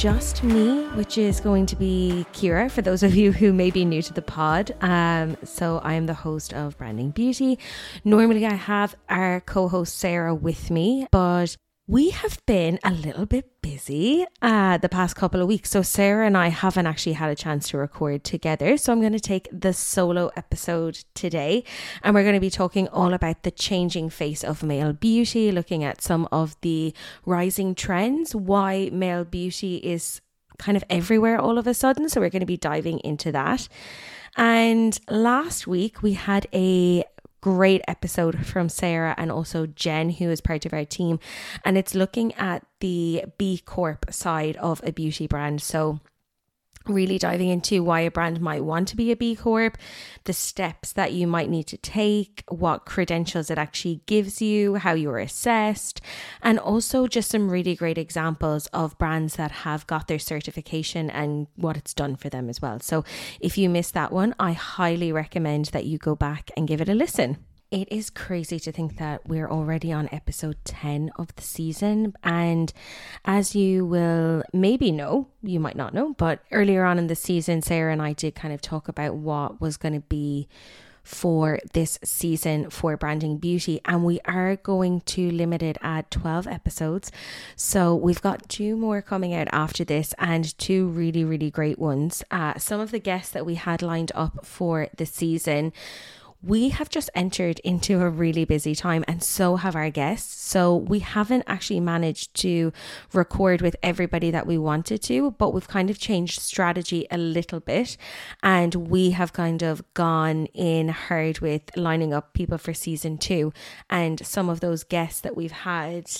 just me, which is going to be Ciara for those of you who may be new to the pod. Um, so I am the host of Branding Beauty. Normally, I have our co host Sarah with me, but we have been a little bit busy uh, the past couple of weeks. So, Sarah and I haven't actually had a chance to record together. So, I'm going to take the solo episode today and we're going to be talking all about the changing face of male beauty, looking at some of the rising trends, why male beauty is kind of everywhere all of a sudden. So, we're going to be diving into that. And last week we had a great episode from Sarah and also Jen, who is part of our team. And it's looking at the B Corp side of a beauty brand. So, really diving into why a brand might want to be a B Corp, the steps that you might need to take, what credentials it actually gives you, how you're assessed, and also just some really great examples of brands that have got their certification and what it's done for them as well. So if you missed that one, I highly recommend that you go back and give it a listen. It is crazy to think that we're already on episode 10 of the season. And as you will maybe know, you might not know, but earlier on in the season, Sarah and I did kind of talk about what was going to be for this season for branding beauty. And we are going to limit it at 12 episodes. So we've got two more coming out after this and two really really great ones. Uh, some of the guests that we had lined up for the season we have just entered into a really busy time, and so have our guests. So, we haven't actually managed to record with everybody that we wanted to, but we've kind of changed strategy a little bit. And we have kind of gone in hard with lining up people for season two. And some of those guests that we've had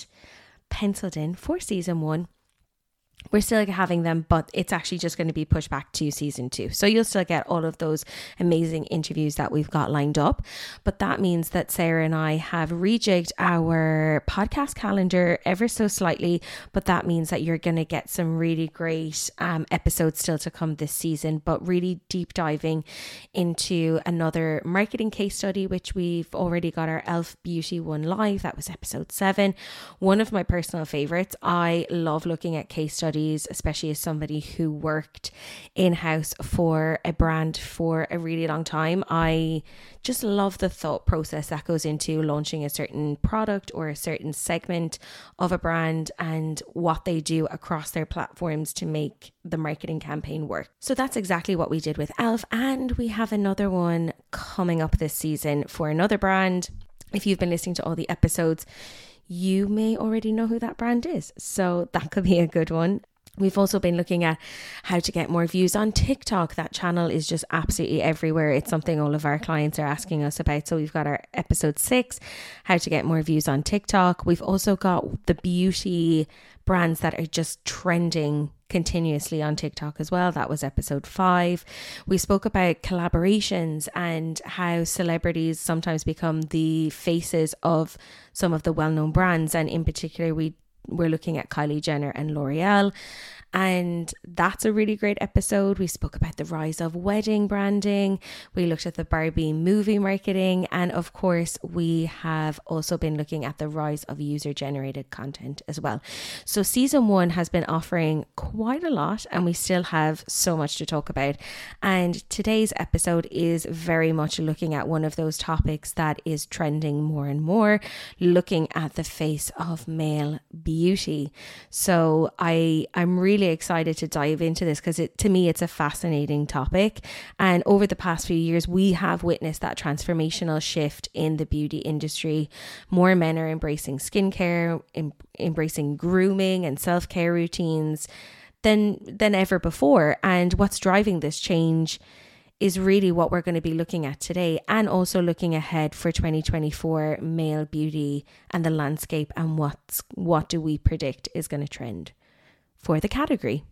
penciled in for season one we're still having them, but it's actually just going to be pushed back to season two. So you'll still get all of those amazing interviews that we've got lined up. But that means that Sarah and I have rejigged our podcast calendar ever so slightly. But that means that you're going to get some really great um, episodes still to come this season, but really deep diving into another marketing case study, which we've already got our Elf Beauty one live. That was episode seven. One of my personal favorites. I love looking at case studies studies, especially as somebody who worked in house for a brand for a really long time. I just love the thought process that goes into launching a certain product or a certain segment of a brand and what they do across their platforms to make the marketing campaign work. So that's exactly what we did with Elf. And we have another one coming up this season for another brand. If you've been listening to all the episodes, you may already know who that brand is. So that could be a good one. We've also been looking at how to get more views on TikTok. That channel is just absolutely everywhere. It's something all of our clients are asking us about. So we've got our episode six, how to get more views on TikTok. We've also got the beauty brands that are just trending continuously on TikTok as well. That was episode five. We spoke about collaborations and how celebrities sometimes become the faces of some of the well known brands. And in particular, we we're looking at Kylie Jenner and L'Oreal. And that's a really great episode. We spoke about the rise of wedding branding. We looked at the Barbie movie marketing. And of course, we have also been looking at the rise of user generated content as well. So, season one has been offering quite a lot, and we still have so much to talk about. And today's episode is very much looking at one of those topics that is trending more and more, looking at the face of male beauty. So, I, I'm really really excited to dive into this because it to me it's a fascinating topic. And over the past few years, we have witnessed that transformational shift in the beauty industry. More men are embracing skincare, em- embracing grooming and self care routines than than ever before. And what's driving this change? is really what we're going to be looking at today and also looking ahead for 2024 male beauty and the landscape and what's what do we predict is going to trend for the category.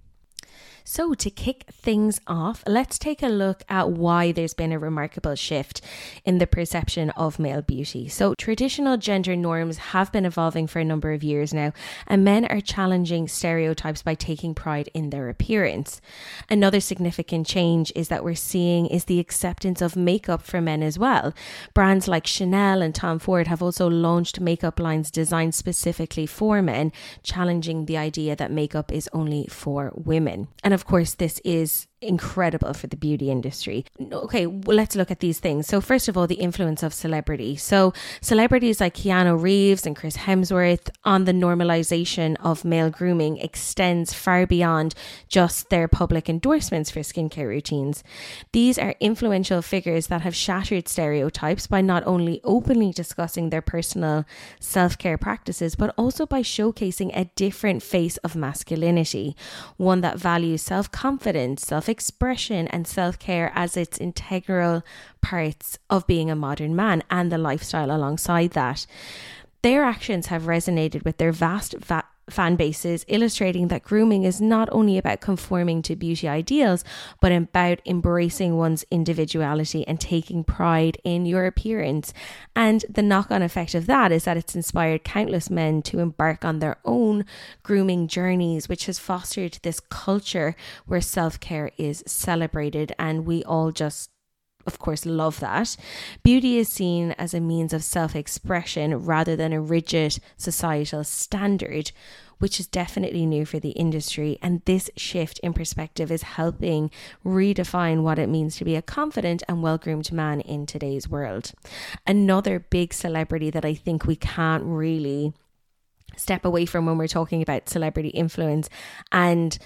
So, to kick things off, let's take a look at why there's been a remarkable shift in the perception of male beauty. So, traditional gender norms have been evolving for a number of years now, and men are challenging stereotypes by taking pride in their appearance. Another significant change is that we're seeing is the acceptance of makeup for men as well. Brands like Chanel and Tom Ford have also launched makeup lines designed specifically for men, challenging the idea that makeup is only for women. And of course, this is incredible for the beauty industry. Okay, well, let's look at these things. So, first of all, the influence of celebrity. So, celebrities like Keanu Reeves and Chris Hemsworth on the normalization of male grooming extends far beyond just their public endorsements for skincare routines. These are influential figures that have shattered stereotypes by not only openly discussing their personal self care practices, but also by showcasing a different face of masculinity, one that values self confidence, self expression and self care as its integral parts of being a modern man and the lifestyle alongside that. Their actions have resonated with their vast va- fan bases, illustrating that grooming is not only about conforming to beauty ideals, but about embracing one's individuality and taking pride in your appearance. And the knock on effect of that is that it's inspired countless men to embark on their own grooming journeys, which has fostered this culture where self care is celebrated and we all just of course, love that. Beauty is seen as a means of self expression rather than a rigid societal standard, which is definitely new for the industry. And this shift in perspective is helping redefine what it means to be a confident and well groomed man in today's world. Another big celebrity that I think we can't really step away from when we're talking about celebrity influence and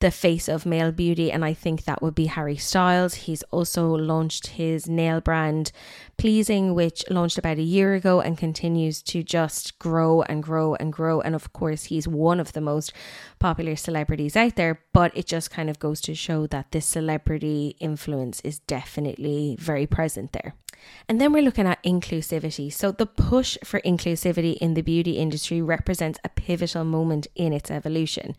the face of male beauty, and I think that would be Harry Styles. He's also launched his nail brand Pleasing, which launched about a year ago and continues to just grow and grow and grow. And of course, he's one of the most popular celebrities out there, but it just kind of goes to show that this celebrity influence is definitely very present there. And then we're looking at inclusivity. So, the push for inclusivity in the beauty industry represents a pivotal moment in its evolution.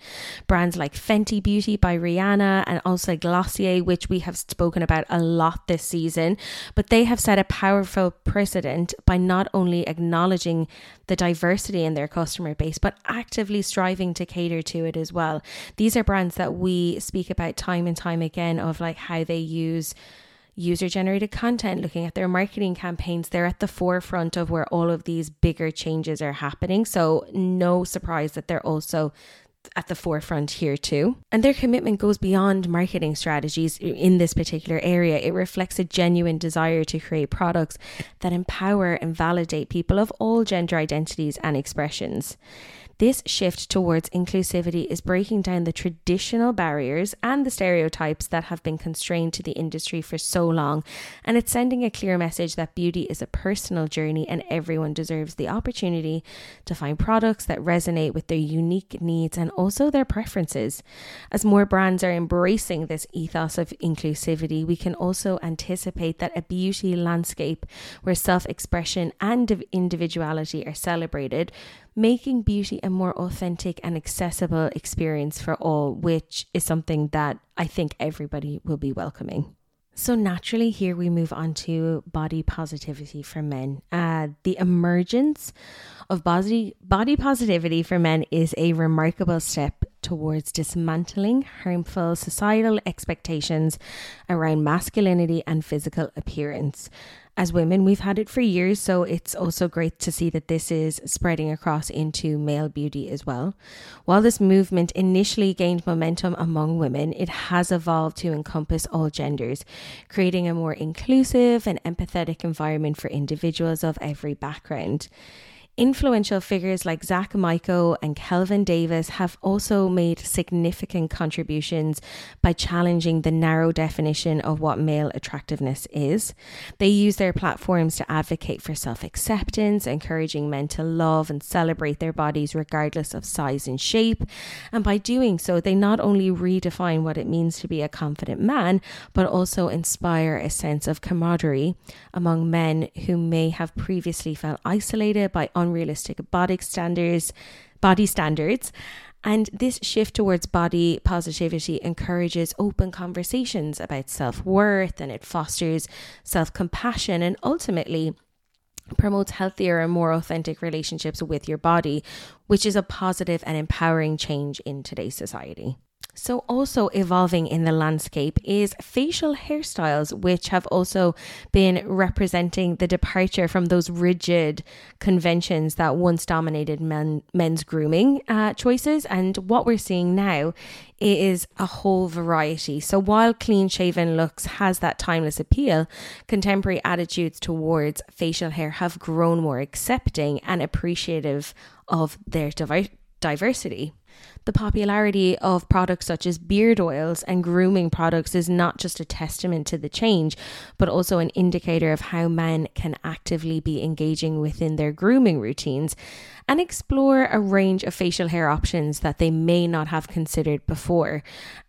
Brands like Fenty Beauty by Rihanna and also Glossier, which we have spoken about a lot this season, but they have set a powerful precedent by not only acknowledging the diversity in their customer base, but actively striving to cater to it as well. These are brands that we speak about time and time again of like how they use user generated content, looking at their marketing campaigns. They're at the forefront of where all of these bigger changes are happening. So, no surprise that they're also at the forefront here too. And their commitment goes beyond marketing strategies in this particular area. It reflects a genuine desire to create products that empower and validate people of all gender identities and expressions. This shift towards inclusivity is breaking down the traditional barriers and the stereotypes that have been constrained to the industry for so long, and it's sending a clear message that beauty is a personal journey and everyone deserves the opportunity to find products that resonate with their unique needs and also their preferences. As more brands are embracing this ethos of inclusivity, we can also anticipate that a beauty landscape where self expression and individuality are celebrated making beauty a more authentic and accessible experience for all, which is something that I think everybody will be welcoming. So, naturally, here we move on to body positivity for men. Uh, the emergence of body, body positivity for men is a remarkable step towards dismantling harmful societal expectations around masculinity and physical appearance as women, we've had it for years, so it's also great to see that this is spreading across into male beauty as well. While this movement initially gained momentum among women, it has evolved to encompass all genders, creating a more inclusive and empathetic environment for individuals of every background. Influential figures like Zach Miko and Kelvin Davis have also made significant contributions by challenging the narrow definition of what male attractiveness is. They use their platforms to advocate for self acceptance, encouraging men to love and celebrate their bodies regardless of size and shape. And by doing so, they not only redefine what it means to be a confident man, but also inspire a sense of camaraderie among men who may have previously felt isolated by un unrealistic body standards body standards And this shift towards body positivity encourages open conversations about self worth and it fosters self compassion and ultimately promotes healthier and more authentic relationships with your body, which is a positive and empowering change in today's society. So, also evolving in the landscape is facial hairstyles, which have also been representing the departure from those rigid conventions that once dominated men, men's grooming uh, choices. And what we're seeing now is a whole variety. So, while clean shaven looks has that timeless appeal, contemporary attitudes towards facial hair have grown more accepting and appreciative of their diversity. The popularity of products such as beard oils and grooming products is not just a testament to the change, but also an indicator of how men can actively be engaging within their grooming routines and explore a range of facial hair options that they may not have considered before.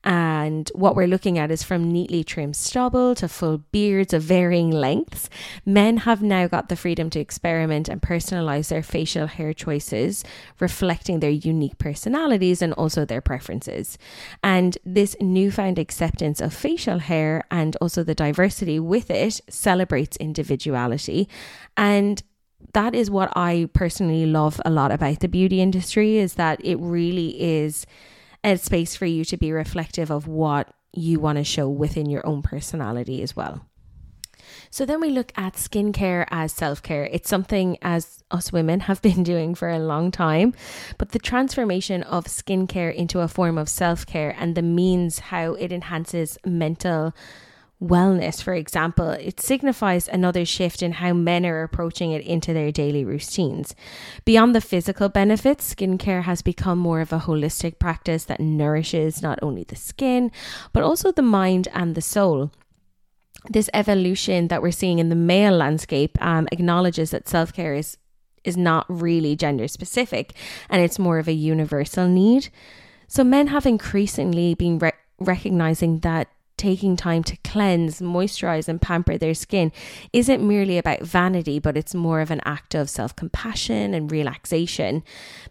And what we're looking at is from neatly trimmed stubble to full beards of varying lengths. Men have now got the freedom to experiment and personalize their facial hair choices, reflecting their unique personalities and also their preferences. And this newfound acceptance of facial hair and also the diversity with it celebrates individuality and that is what I personally love a lot about the beauty industry is that it really is a space for you to be reflective of what you want to show within your own personality as well. So then we look at skincare as self care. It's something as us women have been doing for a long time, but the transformation of skincare into a form of self care and the means how it enhances mental wellness, for example, it signifies another shift in how men are approaching it into their daily routines. Beyond the physical benefits, skincare has become more of a holistic practice that nourishes not only the skin, but also the mind and the soul this evolution that we're seeing in the male landscape um, acknowledges that self care is is not really gender specific and it's more of a universal need. So men have increasingly been re- recognizing that taking time to cleanse, moisturize, and pamper their skin isn't merely about vanity, but it's more of an act of self compassion and relaxation.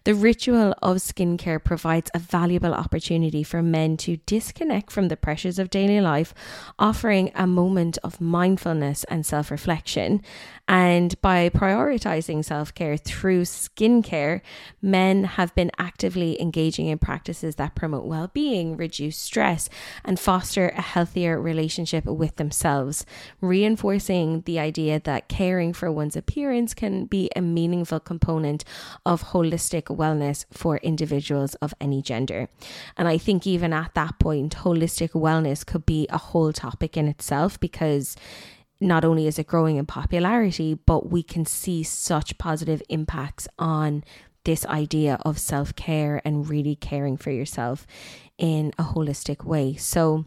The ritual of skincare provides a valuable opportunity for men to disconnect from the pressures of daily life, offering a moment of mindfulness and self reflection. And by prioritizing self care through skincare, men have been actively engaging in practices that promote well being, reduce stress, and foster a healthier relationship with themselves, reinforcing the idea that caring for one's appearance can be a meaningful component of holistic wellness for individuals of any gender. And I think even at that point, holistic wellness could be a whole topic in itself because not only is it growing in popularity, but we can see such positive impacts on this idea of self care and really caring for yourself in a holistic way. So,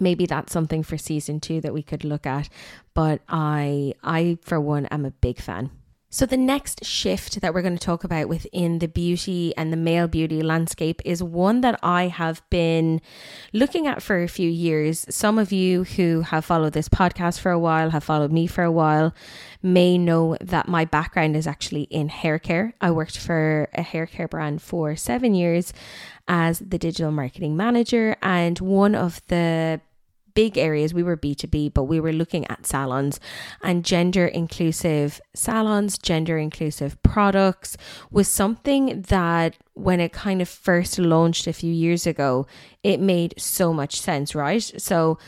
maybe that's something for season two that we could look at but i i for one am a big fan so, the next shift that we're going to talk about within the beauty and the male beauty landscape is one that I have been looking at for a few years. Some of you who have followed this podcast for a while, have followed me for a while, may know that my background is actually in hair care. I worked for a hair care brand for seven years as the digital marketing manager, and one of the big areas. We were B2B, but we were looking at salons and gender inclusive salons, gender inclusive products was something that when it kind of first launched a few years ago, it made so much sense, right? So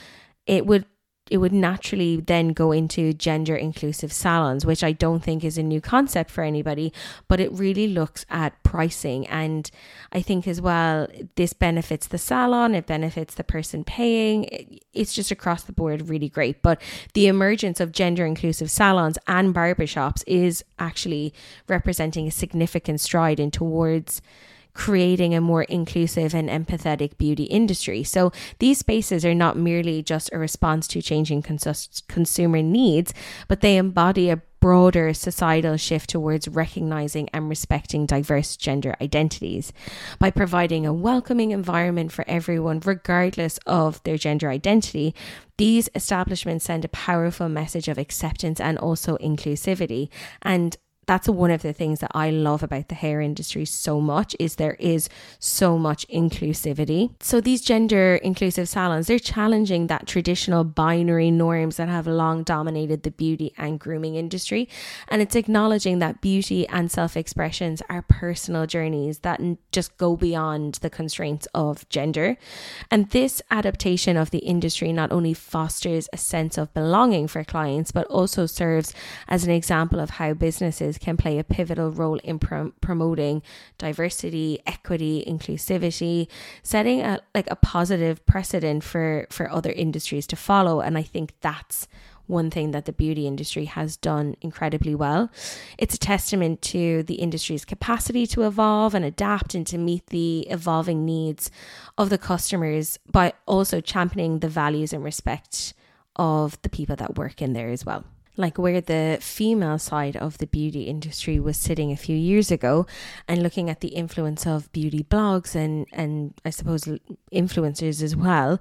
it would it would naturally then go into gender inclusive salons, which I don't think is a new concept for anybody, but it really looks at pricing. And I think as well, this benefits the salon, it benefits the person paying. It's just across the board really great. But the emergence of gender inclusive salons and barbershops is actually representing a significant stride in towards creating a more inclusive and empathetic beauty industry. So these spaces are not merely just a response to changing cons- consumer needs, but they embody a broader societal shift towards recognizing and respecting diverse gender identities. By providing a welcoming environment for everyone, regardless of their gender identity, these establishments send a powerful message of acceptance and also inclusivity. And that's one of the things that I love about the hair industry so much is there is so much inclusivity. So these gender inclusive salons, they're challenging that traditional binary norms that have long dominated the beauty and grooming industry. And it's acknowledging that beauty and self expressions are personal journeys that just go beyond the constraints of gender. And this adaptation of the industry not only fosters a sense of belonging for clients, but also serves as an example of how businesses can play a pivotal role in prom- promoting diversity, equity, inclusivity, setting a like a positive precedent for for other industries to follow. And I think that's one thing that the beauty industry has done incredibly well. It's a testament to the industry's capacity to evolve and adapt and to meet the evolving needs of the customers by also championing the values and respect of the people that work in there as well like where the female side of the beauty industry was sitting a few years ago and looking at the influence of beauty blogs and and I suppose influencers as well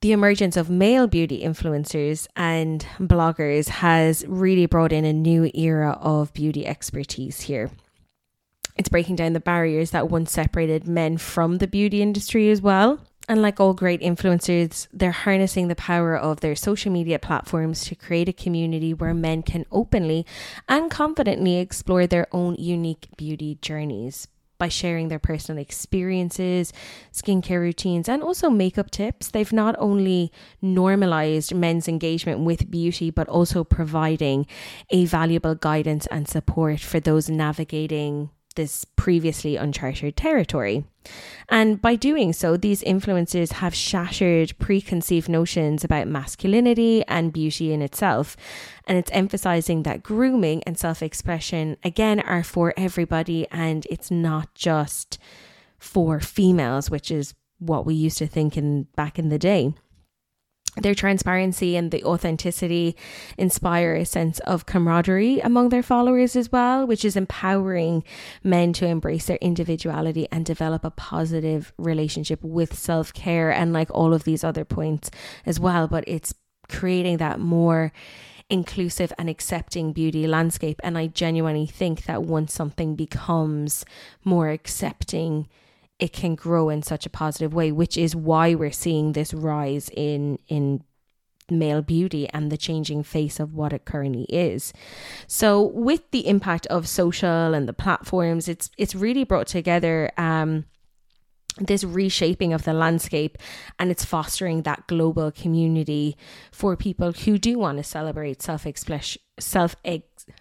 the emergence of male beauty influencers and bloggers has really brought in a new era of beauty expertise here. It's breaking down the barriers that once separated men from the beauty industry as well. And like all great influencers, they're harnessing the power of their social media platforms to create a community where men can openly and confidently explore their own unique beauty journeys by sharing their personal experiences, skincare routines, and also makeup tips. They've not only normalized men's engagement with beauty, but also providing a valuable guidance and support for those navigating this previously uncharted territory. And by doing so, these influences have shattered preconceived notions about masculinity and beauty in itself. And it's emphasizing that grooming and self expression, again, are for everybody and it's not just for females, which is what we used to think in back in the day. Their transparency and the authenticity inspire a sense of camaraderie among their followers as well, which is empowering men to embrace their individuality and develop a positive relationship with self care and like all of these other points as well. But it's creating that more inclusive and accepting beauty landscape. And I genuinely think that once something becomes more accepting, it can grow in such a positive way, which is why we're seeing this rise in in male beauty and the changing face of what it currently is. So with the impact of social and the platforms, it's it's really brought together um this reshaping of the landscape and it's fostering that global community for people who do want to celebrate self expression self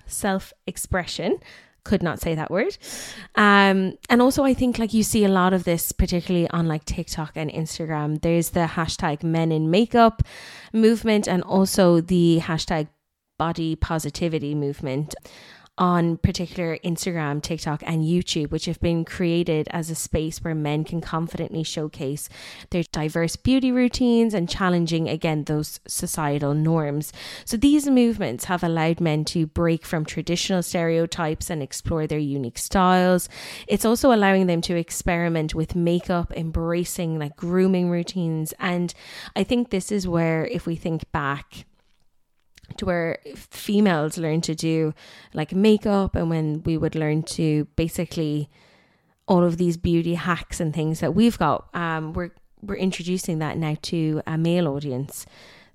self expression could not say that word. Um, and also, I think like you see a lot of this, particularly on like TikTok and Instagram. There's the hashtag men in makeup movement and also the hashtag body positivity movement on particular Instagram, TikTok, and YouTube, which have been created as a space where men can confidently showcase their diverse beauty routines and challenging again those societal norms. So these movements have allowed men to break from traditional stereotypes and explore their unique styles. It's also allowing them to experiment with makeup, embracing like grooming routines. And I think this is where, if we think back, to where females learn to do like makeup and when we would learn to basically all of these beauty hacks and things that we've got um we're we're introducing that now to a male audience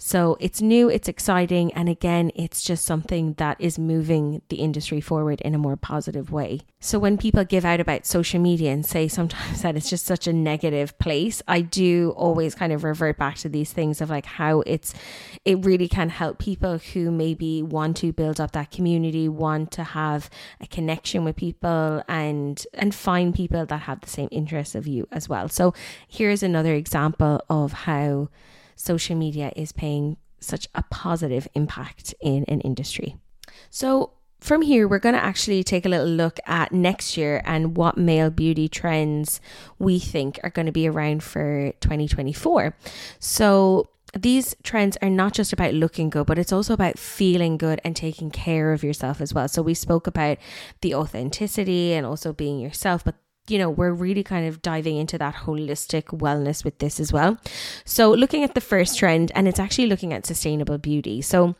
so it's new, it's exciting, and again, it's just something that is moving the industry forward in a more positive way. So when people give out about social media and say sometimes that it's just such a negative place, I do always kind of revert back to these things of like how it's it really can help people who maybe want to build up that community, want to have a connection with people and and find people that have the same interests of you as well. So here's another example of how social media is paying such a positive impact in an industry. So, from here, we're going to actually take a little look at next year and what male beauty trends we think are going to be around for 2024. So, these trends are not just about looking good, but it's also about feeling good and taking care of yourself as well. So, we spoke about the authenticity and also being yourself, but you know, we're really kind of diving into that holistic wellness with this as well. So, looking at the first trend, and it's actually looking at sustainable beauty. So,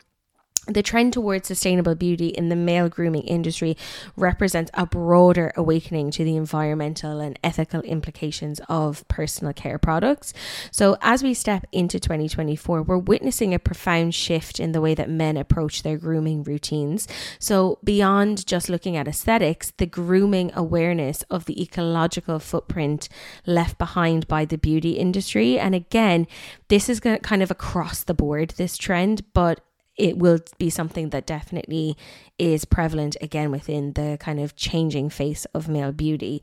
the trend towards sustainable beauty in the male grooming industry represents a broader awakening to the environmental and ethical implications of personal care products. So, as we step into 2024, we're witnessing a profound shift in the way that men approach their grooming routines. So, beyond just looking at aesthetics, the grooming awareness of the ecological footprint left behind by the beauty industry. And again, this is kind of across the board, this trend, but it will be something that definitely is prevalent again within the kind of changing face of male beauty.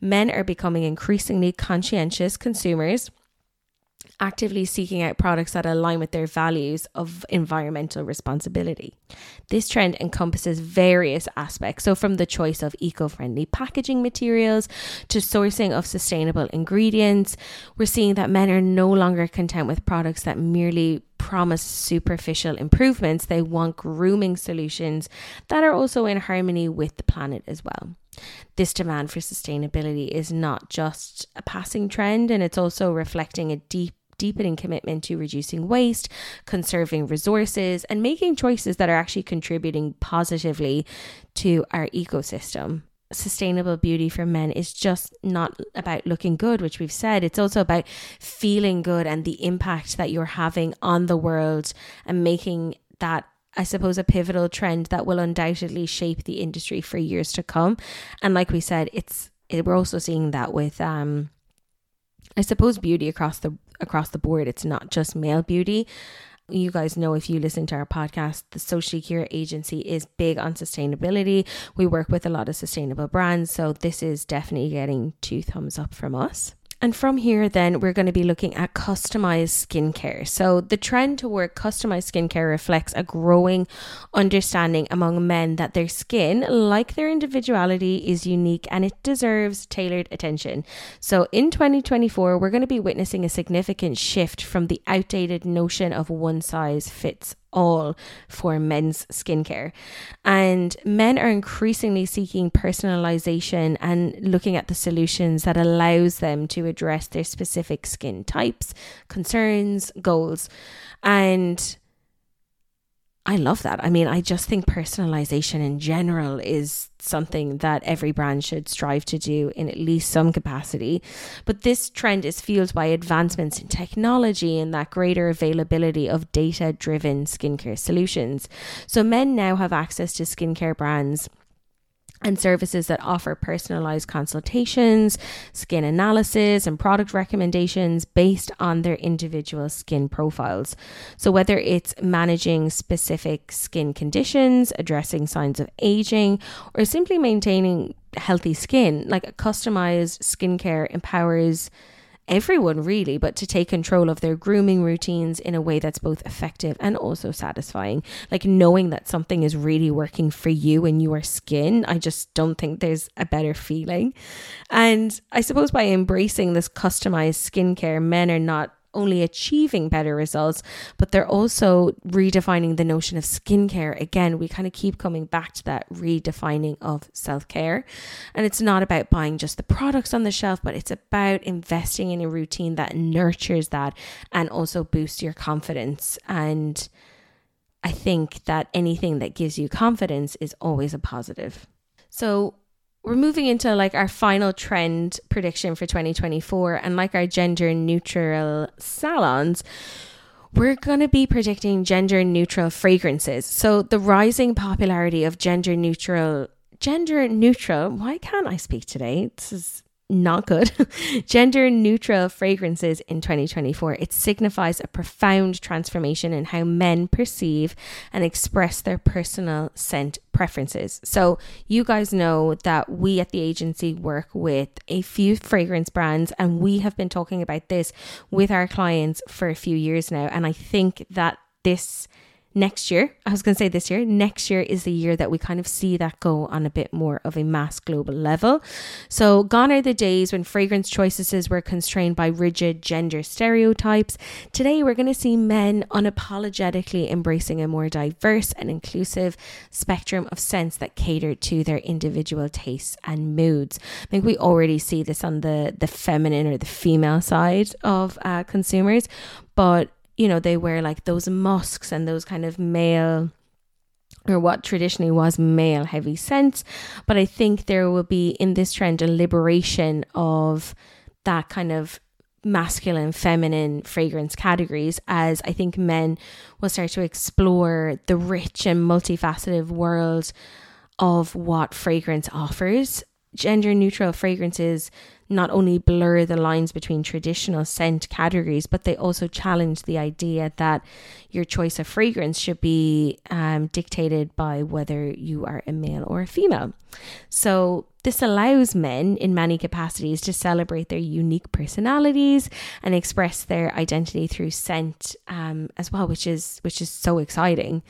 Men are becoming increasingly conscientious consumers actively seeking out products that align with their values of environmental responsibility. This trend encompasses various aspects, so from the choice of eco friendly packaging materials to sourcing of sustainable ingredients, we're seeing that men are no longer content with products that merely promise superficial improvements. They want grooming solutions that are also in harmony with the planet as well. This demand for sustainability is not just a passing trend, and it's also reflecting a deep deepening commitment to reducing waste, conserving resources, and making choices that are actually contributing positively to our ecosystem sustainable beauty for men is just not about looking good, which we've said. It's also about feeling good and the impact that you're having on the world and making that. I suppose a pivotal trend that will undoubtedly shape the industry for years to come. And like we said, it's it, we're also seeing that with um I suppose beauty across the across the board. It's not just male beauty. You guys know if you listen to our podcast, the Socially Ciara Agency is big on sustainability. We work with a lot of sustainable brands, so this is definitely getting two thumbs up from us. And from here, then we're going to be looking at customized skincare. So, the trend toward customized skincare reflects a growing understanding among men that their skin, like their individuality, is unique and it deserves tailored attention. So, in 2024, we're going to be witnessing a significant shift from the outdated notion of one size fits all for men's skincare. And men are increasingly seeking personalization and looking at the solutions that allows them to address their specific skin types, concerns, goals. And I love that. I mean, I just think personalization in general is something that every brand should strive to do in at least some capacity. But this trend is fueled by advancements in technology and that greater availability of data driven skincare solutions. So men now have access to skincare brands and services that offer personalized consultations, skin analysis, and product recommendations based on their individual skin profiles. So, whether it's managing specific skin conditions, addressing signs of aging, or simply maintaining healthy skin, like a customized skincare empowers everyone really, but to take control of their grooming routines in a way that's both effective and also satisfying. Like knowing that something is really working for you and your skin, I just don't think there's a better feeling. And I suppose by embracing this customized skincare, men are not only achieving better results, but they're also redefining the notion of skincare. Again, we kind of keep coming back to that redefining of self care. And it's not about buying just the products on the shelf, but it's about investing in a routine that nurtures that and also boosts your confidence. And I think that anything that gives you confidence is always a positive. So, we're moving into like our final trend prediction for 2024 and like our gender neutral salons we're going to be predicting gender neutral fragrances. So the rising popularity of gender neutral gender neutral why can't i speak today? This is not good. Gender neutral fragrances in 2024. It signifies a profound transformation in how men perceive and express their personal scent preferences. So, you guys know that we at the agency work with a few fragrance brands, and we have been talking about this with our clients for a few years now. And I think that this next year, I was going to say this year, next year is the year that we kind of see that go on a bit more of a mass global level. So, gone are the days when fragrance choices were constrained by rigid gender stereotypes. Today, we're going to see men unapologetically embracing a more diverse and inclusive spectrum of scents that cater to their individual tastes and moods. I think we already see this on the, the feminine or the female side of uh, consumers, but you know, they wear like those musks and those kind of male or what traditionally was male heavy scents. But I think there will be in this trend a liberation of that kind of masculine, feminine fragrance categories as I think men will start to explore the rich and multifaceted world of what fragrance offers. Gender neutral fragrances not only blur the lines between traditional scent categories, but they also challenge the idea that your choice of fragrance should be um, dictated by whether you are a male or a female. So, this allows men in many capacities to celebrate their unique personalities and express their identity through scent um, as well, which is which is so exciting.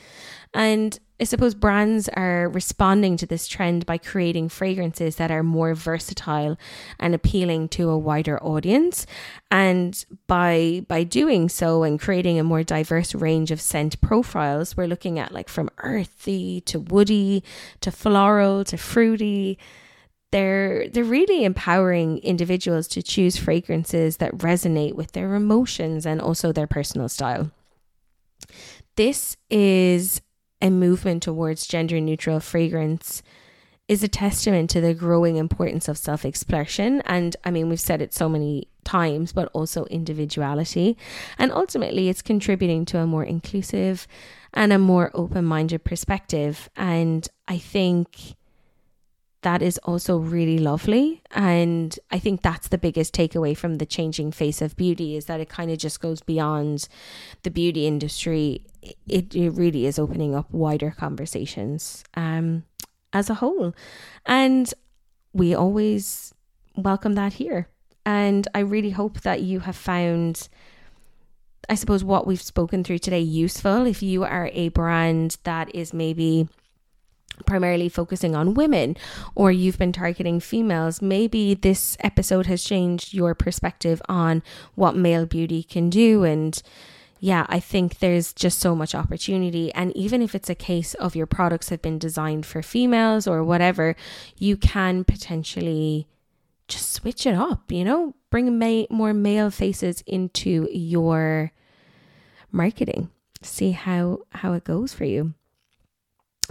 And I suppose brands are responding to this trend by creating fragrances that are more versatile and appealing to a wider audience. And by by doing so and creating a more diverse range of scent profiles, we're looking at like from earthy to woody to floral to fruity. They're they're really empowering individuals to choose fragrances that resonate with their emotions and also their personal style. This is a movement towards gender neutral fragrance is a testament to the growing importance of self expression. And I mean, we've said it so many times, but also individuality. And ultimately, it's contributing to a more inclusive and a more open minded perspective. And I think that is also really lovely. And I think that's the biggest takeaway from the changing face of beauty is that it kind of just goes beyond the beauty industry. It, it really is opening up wider conversations um, as a whole. And we always welcome that here. And I really hope that you have found. I suppose what we've spoken through today useful if you are a brand that is maybe primarily focusing on women or you've been targeting females, maybe this episode has changed your perspective on what male beauty can do. And yeah, I think there's just so much opportunity. And even if it's a case of your products have been designed for females or whatever, you can potentially just switch it up, you know, bring ma- more male faces into your marketing. See how how it goes for you.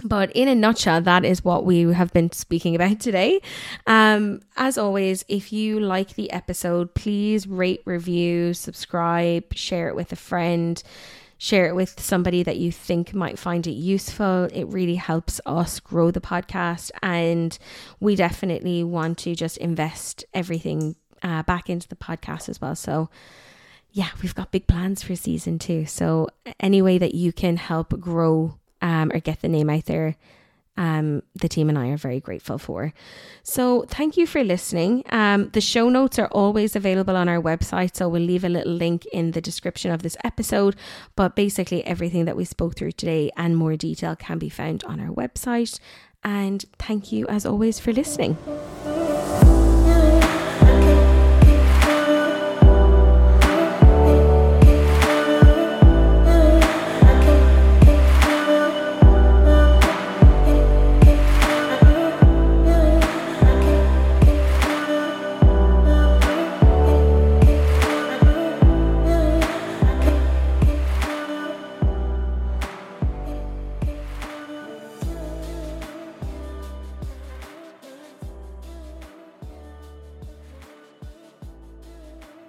But in a nutshell, that is what we have been speaking about today. Um, as always, if you like the episode, please rate, review, subscribe, share it with a friend, share it with somebody that you think might find it useful. It really helps us grow the podcast, and we definitely want to just invest everything uh, back into the podcast as well. So, yeah, we've got big plans for season two. So, any way that you can help grow um, or get the name out there, um, the team and I are very grateful for. So, thank you for listening. Um, the show notes are always available on our website, so we'll leave a little link in the description of this episode. But basically, everything that we spoke through today and more detail can be found on our website. And thank you, as always, for listening.